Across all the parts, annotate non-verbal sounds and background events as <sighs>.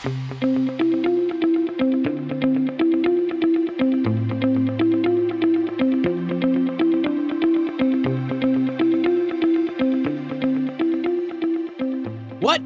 What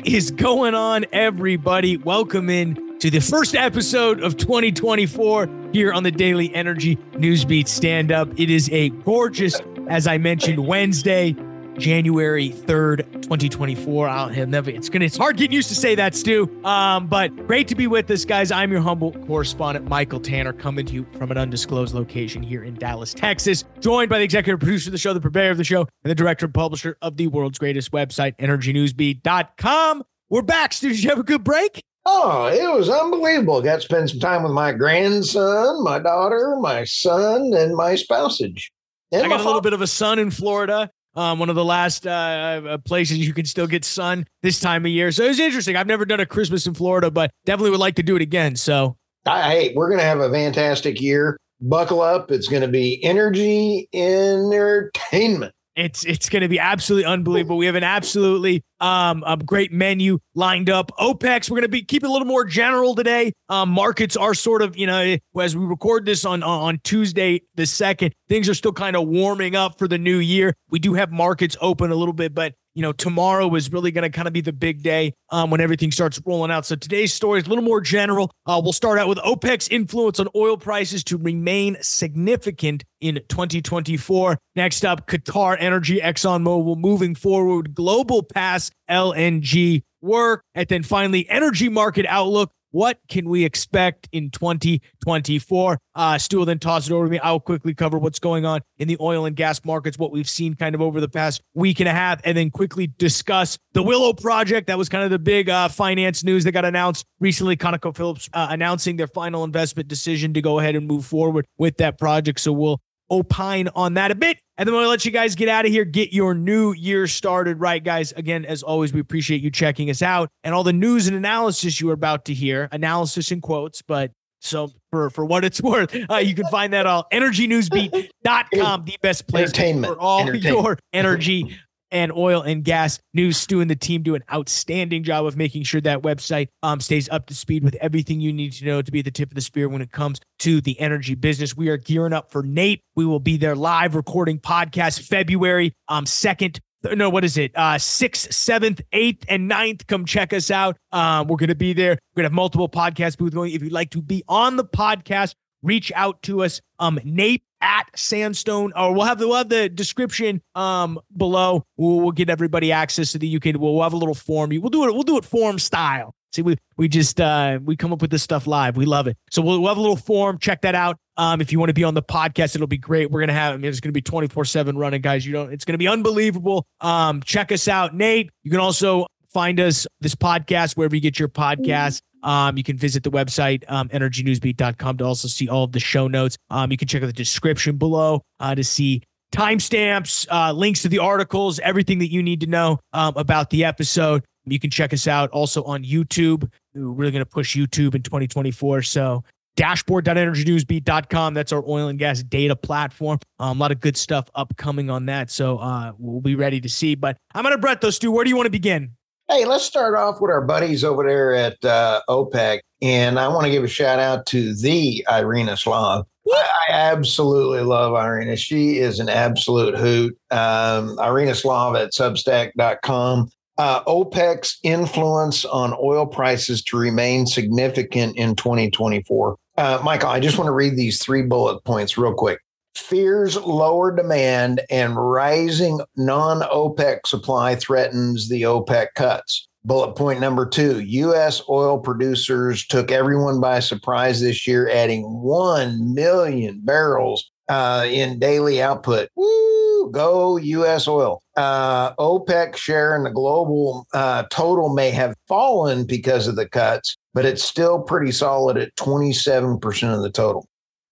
is going on, everybody? Welcome in to the first episode of 2024 here on the Daily Energy Newsbeat Stand Up. It is a gorgeous, as I mentioned, Wednesday, January 3rd, 2024. I'll never, it's gonna, it's hard getting used to say that, Stu. Um, but great to be with us, guys. I'm your humble correspondent, Michael Tanner, coming to you from an undisclosed location here in Dallas, Texas, joined by the executive producer of the show, the purveyor of the show, and the director and publisher of the world's greatest website, energynewsbeat.com. We're back, Stu. Did you have a good break? Oh, it was unbelievable. Got to spend some time with my grandson, my daughter, my sun, and my spousage. And I got a little bit of a son in Florida. Um, one of the last uh, uh, places you can still get sun this time of year. So it was interesting. I've never done a Christmas in Florida, but definitely would like to do it again. So, hey, we're going to have a fantastic year. Buckle up. It's going to be energy entertainment. It's it's going to be absolutely unbelievable. We have an absolutely um great menu lined up. OPEC, we're going to be keep it a little more general today. Um, markets are sort of you know as we record this on on Tuesday the second, things are still kind of warming up for the new year. We do have markets open a little bit, but you know, tomorrow is really going to kind of be the big day um, when everything starts rolling out. So today's story is a little more general. Uh, we'll start out with OPEC's influence on oil prices to remain significant in 2024. Next up, Qatar Energy, ExxonMobil moving forward, Golden Pass LNG work. And then finally, energy market outlook. What can we expect in 2024? Uh, Stu will then toss it over to me. I'll quickly cover what's going on in the oil and gas markets, what we've seen kind of over the past week and a half, and then quickly discuss the Willow Project. That was kind of the big uh, finance news that got announced recently. ConocoPhillips uh, announcing their final investment decision to go ahead and move forward with that project. So we'll opine on that a bit. And then we'll let you guys get out of here, get your new year started right, guys. Again, as always, we appreciate you checking us out and all the news and analysis you are about to hear. Analysis in quotes, but so for for what it's <laughs> worth, uh, you can find that all energynewsbeat.com, the best place for all your energy and oil and gas news. Stu and the team do an outstanding job of making sure that website um, stays up to speed with everything you need to know to be at the tip of the spear when it comes to the energy business. We are gearing up for NAPE. We will be there live recording podcast February um, 2nd no, what is it? Uh, sixth, seventh, eighth, and ninth. Come check us out. Um, we're gonna be there. We're gonna have multiple podcast booths going. If you'd like to be on the podcast, reach out to us. Um, NAPE at Sandstone, or we'll have the we'll have the description um below. We'll, we'll get everybody access to the UK. We'll, we'll have a little form. We'll do it. We'll do it form style. See, we we just uh we come up with this stuff live. We love it. So we'll, we'll have a little form. Check that out. Um, if you want to be on the podcast, it'll be great. We're gonna have. I mean, it's gonna be twenty four seven running, guys. You don't. It's gonna be unbelievable. Um, check us out, NAPE. You can also find us this podcast wherever you get your podcast. Um, you can visit the website, um, energynewsbeat.com to also see all of the show notes. Um, you can check out the description below uh, to see timestamps, uh, links to the articles, everything that you need to know um, about the episode. You can check us out also on YouTube. We're really going to push YouTube in 2024. So dashboard.energynewsbeat.com. That's our oil and gas data platform. Um, a lot of good stuff upcoming on that. So uh, we'll be ready to see. But I'm going to Brett though, Stu. Where do you want to begin? Hey, let's start off with our buddies over there at uh, OPEC. And I want to give a shout out to the Irina Slav. I, I absolutely love Irina. She is an absolute hoot. Um, Irina Slav at substack.com. Uh, OPEC's influence on oil prices to remain significant in 2024. Uh, Michael, I just want to read these three bullet points real quick fears lower demand and rising non OPEC supply threatens the OPEC cuts. Bullet point number two U.S. oil producers took everyone by surprise this year, adding 1 million barrels uh, in daily output. Woo, go U.S. oil. Uh, OPEC share in the global uh, total may have fallen because of the cuts, but it's still pretty solid at 27% of the total.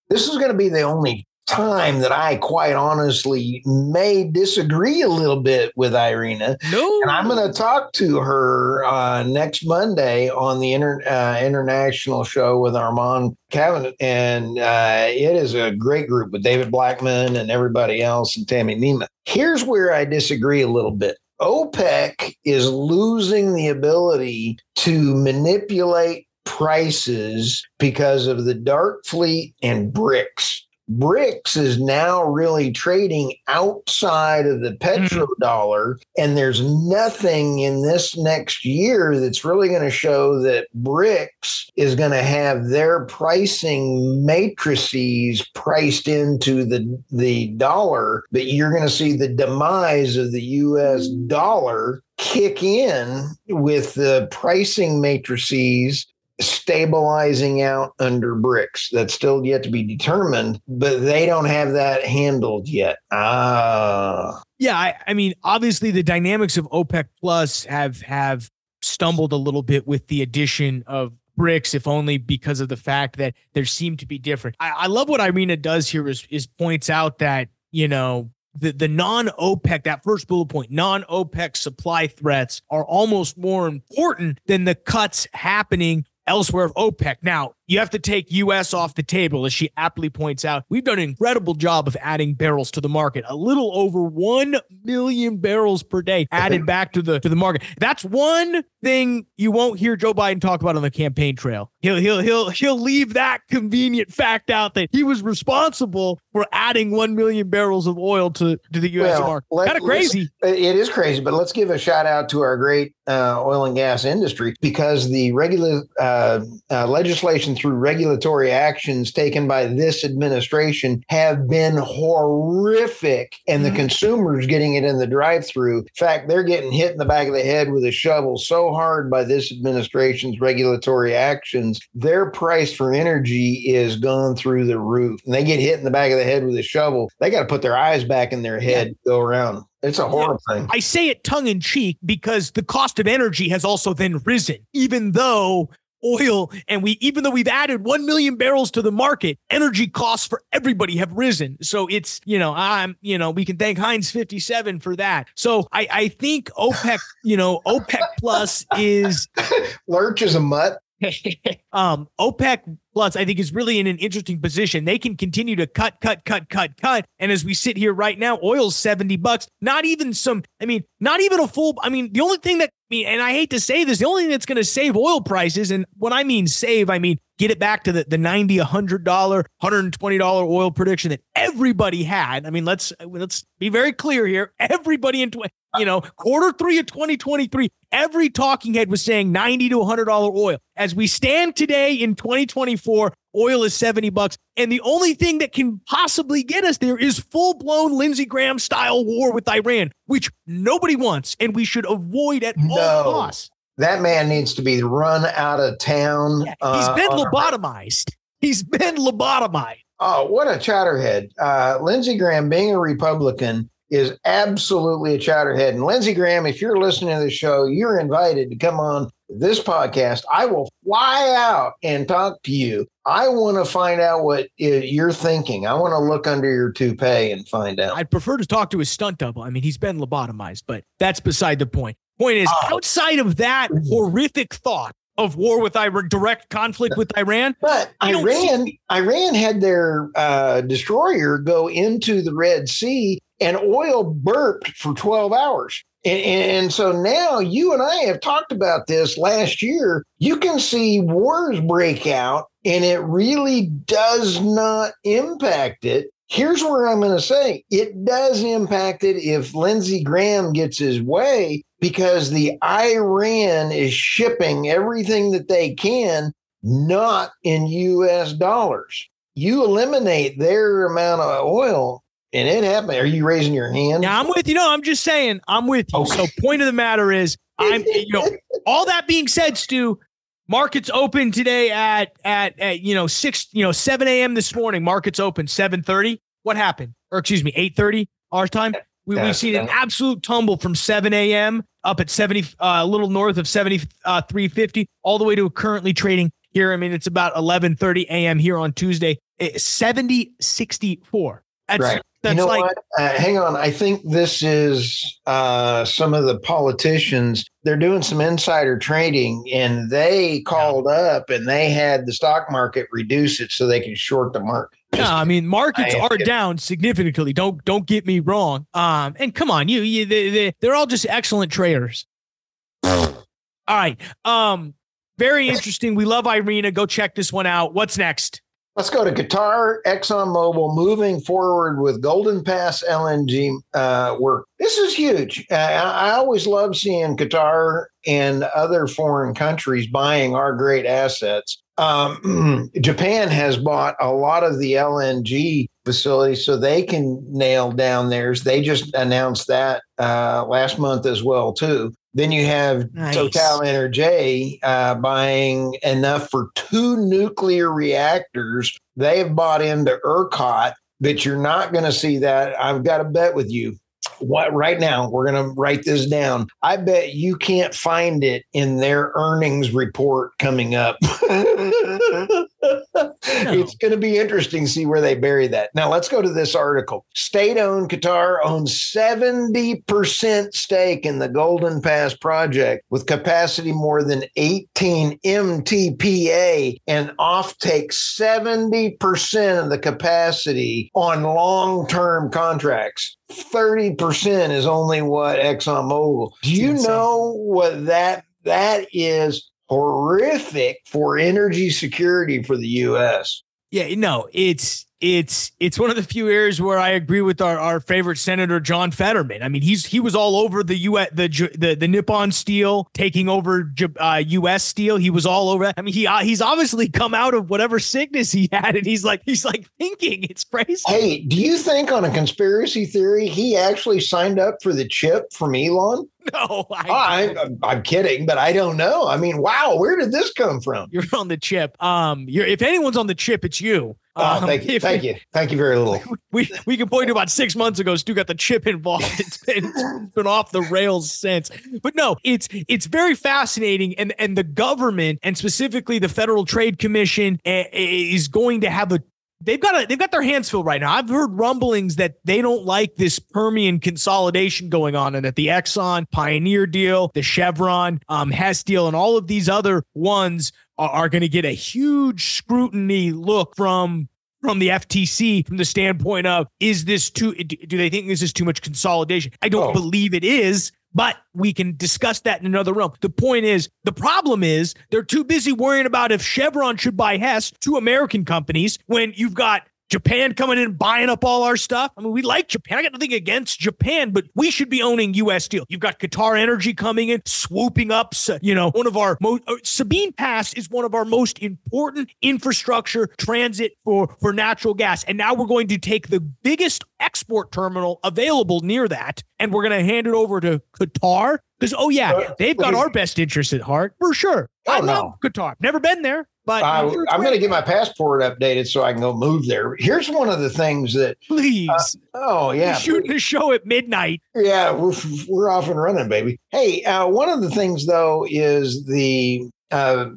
This is going to be the only time that I quite honestly may disagree a little bit with Irina. No. And I'm going to talk to her uh, next Monday on the inter- uh, international show with Armando Cavanha. And uh, it is a great group with David Blackman and everybody else and Tammy Nemeth. Here's where I disagree a little bit. OPEC is losing the ability to manipulate prices because of the dark fleet and BRICS. BRICS is now really trading outside of the mm-hmm. petrodollar, and there's nothing in this next year that's really going to show that BRICS is going to have their pricing matrices priced into the, the dollar, but you're going to see the demise of the US dollar kick in with the pricing matrices stabilizing out under BRICS. That's still yet to be determined, but they don't have that handled yet. Ah. Yeah, I, I mean, obviously the dynamics of OPEC Plus have have stumbled a little bit with the addition of BRICS, if only because of the fact that there seem to be different. I, I love what Irina does here is is points out that, you know, the, the non OPEC, that first bullet point, non OPEC supply threats are almost more important than the cuts happening elsewhere of OPEC. Now, you have to take US off the table, as she aptly points out. We've done an incredible job of adding barrels to the market. A little over 1 million barrels per day added <laughs> back to the to the market. That's one thing you won't hear Joe Biden talk about on the campaign trail. He'll he'll he'll he'll leave that convenient fact out that he was responsible for adding 1 million barrels of oil to, to the US well, market. Kind of crazy. It is crazy, but let's give a shout out to our great uh, oil and gas industry because the regular uh, uh, legislation through regulatory actions taken by this administration have been horrific, and the mm-hmm. consumers getting it in the drive through. In fact, they're getting hit in the back of the head with a shovel so hard by this administration's regulatory actions. Their price for energy is gone through the roof, and they get hit in the back of the head with a shovel. They got to put their eyes back in their head, yeah. go around. It's a horrible thing. I say it tongue in cheek because the cost of energy has also then risen, even though oil and we even though we've added 1 million barrels to the market energy costs for everybody have risen. So it's you know i'm you know we can thank heinz 57 for that. So i i think opec you know opec plus is <laughs> lurch is a mutt <laughs> um, OPEC Plus, I think, is really in an interesting position. They can continue to cut, cut, cut, cut, cut. And as we sit here right now, oil's 70 bucks. Not even some, I mean, not even a full, I mean, the only thing that, I mean, and I hate to say this, the only thing that's going to save oil prices, and when I mean save, I mean get it back to the, the 90 $100 $120 oil prediction that everybody had i mean let's let's be very clear here everybody in you know quarter three of 2023 every talking head was saying 90 to $100 oil as we stand today in 2024 oil is 70 bucks and the only thing that can possibly get us there is full-blown lindsey graham style war with iran which nobody wants and we should avoid at no. all costs that man needs to be run out of town. Yeah, he's uh, been lobotomized. He's been lobotomized. Oh, what a chatterhead. Uh, Lindsey Graham, being a Republican, is absolutely a chatterhead. And Lindsey Graham, if you're listening to the show, you're invited to come on this podcast. I will fly out and talk to you. I want to find out what you're thinking. I want to look under your toupee and find out. I'd prefer to talk to his stunt double. I mean, he's been lobotomized, but that's beside the point. Point is, oh. outside of that mm-hmm. horrific thought of war with Iran, direct conflict with Iran. But Iran, see- Iran had their uh, destroyer go into the Red Sea, and oil burped for twelve hours. And, and, so now you and I have talked about this last year. You can see wars break out, and it really does not impact it. Here's where I'm going to say it does impact it if Lindsey Graham gets his way because the Iran is shipping everything that they can not in US dollars. You eliminate their amount of oil and it happened. Are you raising your hand? Yeah, I'm with you. No, I'm just saying I'm with you. Okay. So point of the matter is I'm you know <laughs> all that being said, Stu, markets open today at at, at you know 6 you know 7 a.m. this morning. Markets open 7:30. What happened? Or excuse me, 8:30 our time. We, have seen an absolute tumble from 7 a.m. up at 70, uh, a little north of 73.50, uh, all the way to currently trading here. I mean, it's about 11:30 a.m. here on Tuesday. 70.64. That's, right. That's you know like, what? Uh, hang on. I think this is uh, some of the politicians. They're doing some insider trading, and they called yeah. up and they had the stock market reduce it so they can short the market. No, I mean markets I are down significantly. Don't don't get me wrong. Um, and come on, you, you they, they, they're all just excellent traders. <sighs> all right. Um, Very interesting. We love Irina. Go check this one out. What's next? Let's go to Qatar. ExxonMobil moving forward with Golden Pass LNG uh, work. This is huge. Uh, I always love seeing Qatar and other foreign countries buying our great assets. Um, <clears throat> Japan has bought a lot of the LNG facilities so they can nail down theirs. They just announced that uh, last month as well too. Then you have nice. Total Energy uh, buying enough for two nuclear reactors. They've bought into ERCOT, but you're not going to see that. I've got a bet with you what right now we're going to write this down i bet you can't find it in their earnings report coming up. <laughs> <laughs> it's going to be interesting to see where they bury that. Now let's go to this article. State-owned qatar owns 70% stake in the golden pass project with capacity more than 18 mtpa and offtake 70% of the capacity on long-term contracts. 30% is only what ExxonMobil. Do you know what that that is horrific for energy security for the US? Yeah, no, it's it's it's one of the few areas where I agree with our, our favorite senator John Fetterman. I mean, he's he was all over the U.S. the the, the Nippon Steel taking over uh, U.S. Steel. He was all over. I mean, he uh, he's obviously come out of whatever sickness he had, and he's like he's like thinking. It's crazy. Hey, do you think on a conspiracy theory he actually signed up for the chip from Elon? <laughs> No, I, am I'm, I'm kidding, but I don't know. I mean, wow, where did this come from? You're on the chip. Um, you're if anyone's on the chip, it's you. Oh, um, thank you, thank you, thank you very little. <laughs> We we can point to about six months ago. Stu got the chip involved. <laughs> It's been, it's been off the rails since. But no, it's it's very fascinating, and and the government and specifically the Federal Trade Commission is going to have a they've got a, they've got their hands full right now. I've heard rumblings that they don't like this Permian consolidation going on, and that the Exxon Pioneer deal, the Chevron, um, Hess deal, and all of these other ones are, are going to get a huge scrutiny look from from the FTC from the standpoint of is this too do they think this is too much consolidation? I don't oh. believe it is. But we can discuss that in another realm. The point is, the problem is they're too busy worrying about if Chevron should buy Hess, two American companies, when you've got Japan coming in buying up all our stuff. I mean, we like Japan. I got nothing against Japan, but we should be owning U.S. Steel. You've got Qatar Energy coming in, swooping up. You know, one of our most uh, Sabine Pass is one of our most important infrastructure transit for for natural gas, and now we're going to take the biggest export terminal available near that, and we're going to hand it over to Qatar because oh yeah, they've got our best interests at heart for sure. Oh, I love no. Qatar. Never been there. But uh, I'm going to get my passport updated so I can go move there. Here's one of the things that please. Uh, oh yeah, We're shooting a show at midnight. Yeah, we're we're off and running, baby. Hey, uh, one of the things though is the uh,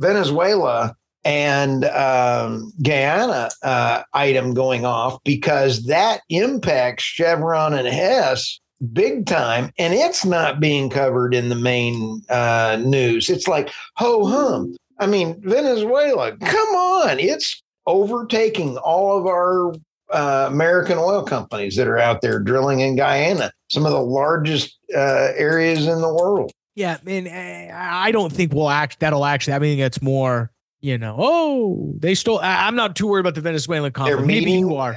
Venezuela and um, Guyana uh, item going off because that impacts Chevron and Hess big time, and it's not being covered in the main uh, news. It's like ho hum. I mean, Venezuela, come on, it's overtaking all of our uh, American oil companies that are out there drilling in Guyana, some of the largest uh, areas in the world. Yeah, and I don't think we'll act. That'll actually. I mean, it's more. You know, oh, they stole. I'm not too worried about the Venezuelan conflict. Maybe you are.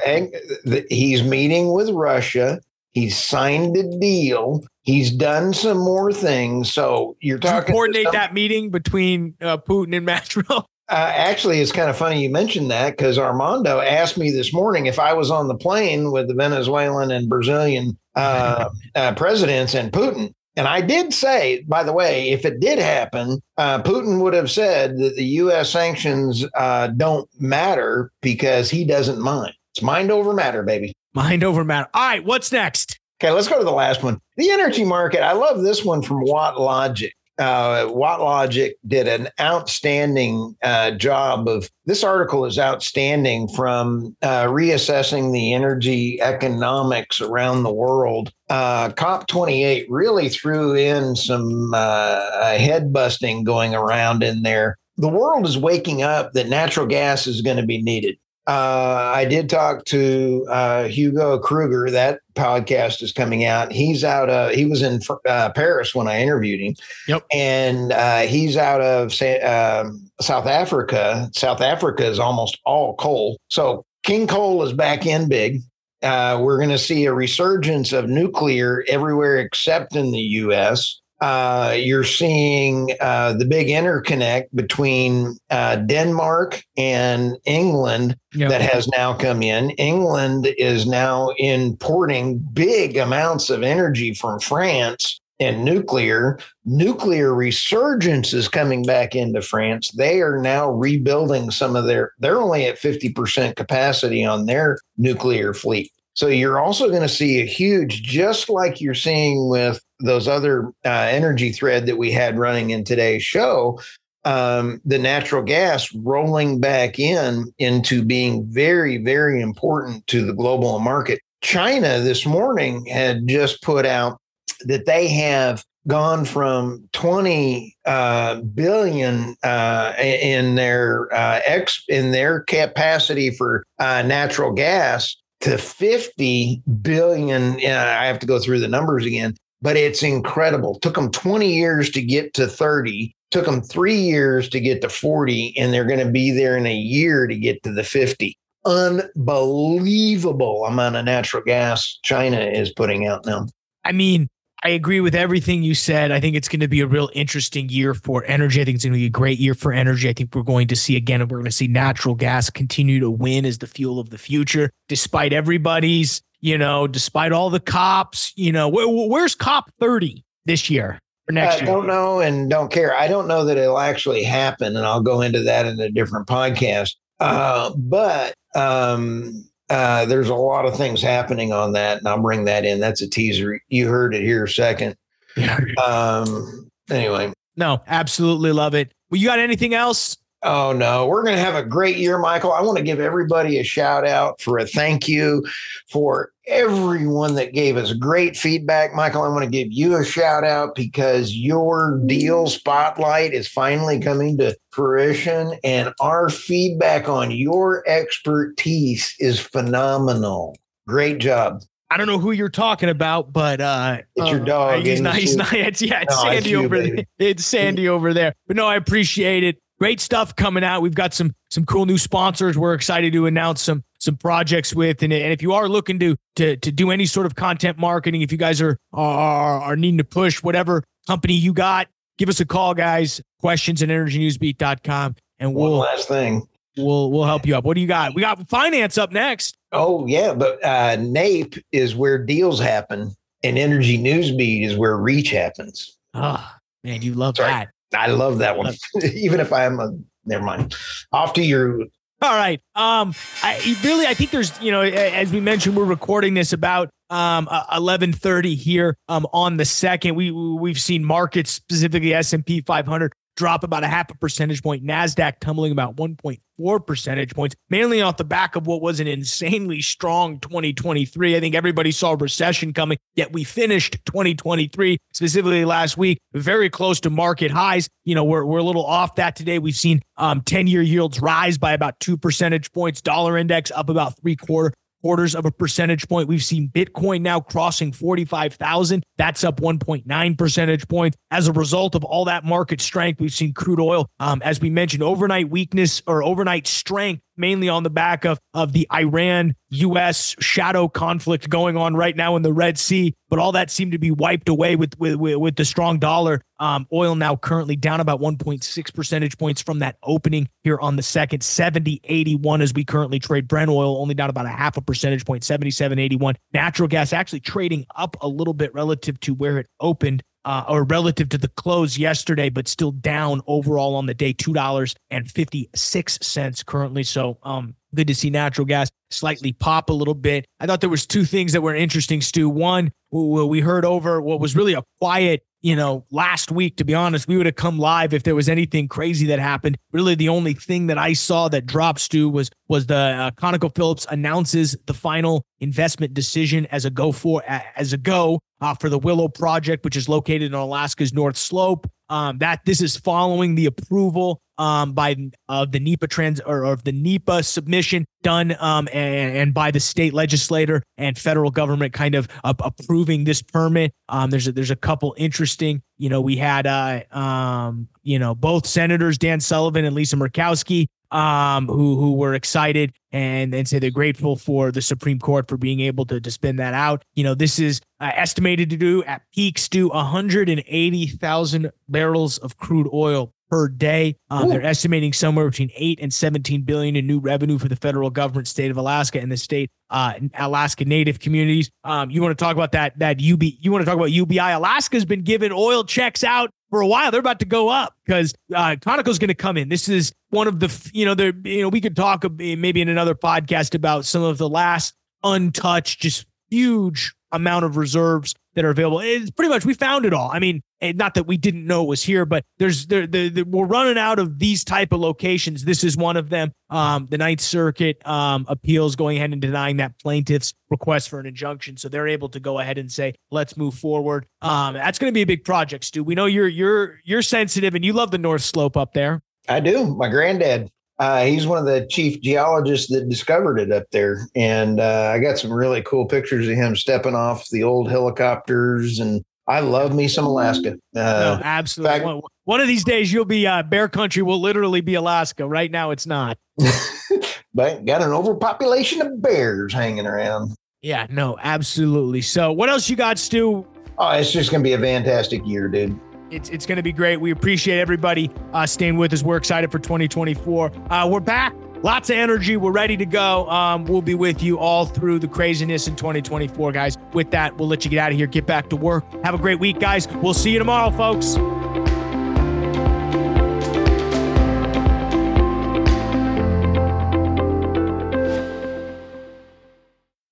He's meeting with Russia. He's signed a deal. He's done some more things. So you're talking. You coordinate some, that meeting between uh, Putin and <laughs> Maduro. Uh, actually, it's kind of funny you mentioned that because Armando asked me this morning if I was on the plane with the Venezuelan and Brazilian uh, uh, presidents and Putin. And I did say, by the way, if it did happen, uh, Putin would have said that the U.S. sanctions uh, don't matter because he doesn't mind. It's mind over matter, baby. Mind over matter. All right, what's next? Okay, let's go to the last one. The energy market. I love this one from Watt Logic. Uh, Watt Logic did an outstanding uh, job of this article is outstanding from uh, reassessing the energy economics around the world. Uh, COP28 really threw in some uh, head busting going around in there. The world is waking up that natural gas is going to be needed. Uh, I did talk to uh, Hugo Kruger. That podcast is coming out. He's out of, he was in uh, Paris when I interviewed him. Yep. And uh, he's out of um, South Africa. South Africa is almost all coal. So King Coal is back in big. Uh, we're going to see a resurgence of nuclear everywhere except in the US uh, you're seeing uh, the big interconnect between uh, Denmark and England yep. that has now come in. England is now importing big amounts of energy from France and nuclear. Nuclear resurgence is coming back into France. They are now rebuilding some of their, they're only at 50% capacity on their nuclear fleet. So you're also going to see a huge, just like you're seeing with those other uh, energy thread that we had running in today's show, um, the natural gas rolling back in into being very, very important to the global market. China this morning had just put out that they have gone from 20 uh, billion uh, in their uh, ex in their capacity for uh, natural gas to 50 billion. I have to go through the numbers again, but it's incredible. Took them 20 years to get to 30, took them three years to get to 40, and they're going to be there in a year to get to the 50. Unbelievable amount of natural gas China is putting out now. I mean, I agree with everything you said. I think it's going to be a real interesting year for energy. I think it's going to be a great year for energy. I think we're going to see again, we're going to see natural gas continue to win as the fuel of the future, despite everybody's, you know, despite all the cops. You know, where, where's COP 30 this year? Or next I year? don't know and don't care. I don't know that it'll actually happen, and I'll go into that in a different podcast. Uh, but um, uh, there's a lot of things happening on that, and I'll bring that in. That's a teaser. You heard it here second. Yeah. Um. Anyway. No, absolutely love it. Well, you got anything else? Oh no, we're going to have a great year, Michael. I want to give everybody a shout out for a thank you for everyone that gave us great feedback. Michael, I want to give you a shout out because your deal spotlight is finally coming to fruition and our feedback on your expertise is phenomenal. Great job. I don't know who you're talking about, but uh, it's your uh, dog. He's not. He's not. It's, yeah, it's no, Sandy over there. It's Sandy over there. But no, I appreciate it great stuff coming out. We've got some some cool new sponsors. We're excited to announce some some projects with. And, and if you are looking to to to do any sort of content marketing, if you guys are are are needing to push whatever company you got, give us a call, guys. Questions at energynewsbeat.com. And we'll One last thing. We'll we'll help you up. What do you got? We got finance up next. Oh yeah, but uh NAPE is where deals happen, and Energy Newsbeat is where reach happens. Oh man, you love Sorry. that. I love that one. <laughs> Even if I am a never mind. Off to your all right. Um, I really, I think there's, you know, as we mentioned, we're recording this about um 11:30 here um on the second. We we've seen markets specifically S&P 500 drop about a half a percentage point. NASDAQ tumbling about 1.4 percentage points, mainly off the back of what was an insanely strong 2023. I think everybody saw recession coming, yet we finished 2023, specifically last week, very close to market highs. You know, we're, we're a little off that today. We've seen um, 10 year yields rise by about two percentage points, dollar index up about three quarter quarters of a percentage point. We've seen Bitcoin now crossing 45,000. That's up 1.9 percentage points. As a result of all that market strength, we've seen crude oil, um, as we mentioned, overnight weakness or overnight strength mainly on the back of, of the Iran US shadow conflict going on right now in the Red Sea. But all that seemed to be wiped away with, with, with the strong dollar. Um, oil now currently down about 1.6 percentage points from that opening here on the second, 70 81 as we currently trade Brent oil, only down about a half a percentage point, 77 81. Natural gas actually trading up a little bit relative to where it opened uh, or relative to the close yesterday, but still down overall on the day, two dollars and fifty six cents currently. So, um, good to see natural gas slightly pop a little bit. I thought there was two things that were interesting, Stu. One, we heard over what was really a quiet you know, last week, to be honest, we would have come live if there was anything crazy that happened. Really, the only thing that I saw that dropped, Stu, was was the uh, ConocoPhillips announces the final investment decision as a go for as a go uh, for the Willow project, which is located on Alaska's North Slope. Um, that this is following the approval um, by of the NEPA trans or of the NEPA submission done um, and, and by the state legislator and federal government kind of uh, approving this permit. Um, there's a, there's a couple interesting. You know, we had uh, um, you know both senators Dan Sullivan and Lisa Murkowski um, who who were excited and and say they're grateful for the Supreme Court for being able to to spin that out. You know, this is uh, estimated to do at peaks do 180,000 barrels of crude oil per day. Um, they're estimating somewhere between eight and 17 billion in new revenue for the federal government, state of Alaska, and the state uh, Alaska Native communities. Um, you want to talk about that? That UB? You want to talk about UBI? Alaska's been giving oil checks out for a while. They're about to go up because uh, Conoco's going to come in. This is one of the you know there you know we could talk maybe in another podcast about some of the last untouched, just huge amount of reserves that are available. It's pretty much we found it all. I mean, not that we didn't know it was here, but there's there, the, the, we're running out of these type of locations. This is one of them. Um, the Ninth Circuit um, appeals going ahead and denying that plaintiff's request for an injunction, so they're able to go ahead and say, "Let's move forward." Um, that's going to be a big project, Stu. We know you're you're you're sensitive and you love the North Slope up there. I do. My granddad uh, he's one of the chief geologists that discovered it up there. And uh, I got some really cool pictures of him stepping off the old helicopters. And I love me some Alaska. Uh, no, absolutely. Fact, one, one, of these days, you'll be uh, bear country will literally be Alaska. Right now, it's not. <laughs> but got an overpopulation of bears hanging around. Yeah, no, absolutely. So, what else you got, Stu? Oh, it's just going to be a fantastic year, dude. It's, it's going to be great. We appreciate everybody uh, staying with us. We're excited for 2024. Uh, we're back. Lots of energy. We're ready to go. Um, we'll be with you all through the craziness in 2024, guys. With that, we'll let you get out of here, get back to work. Have a great week, guys. We'll see you tomorrow, folks.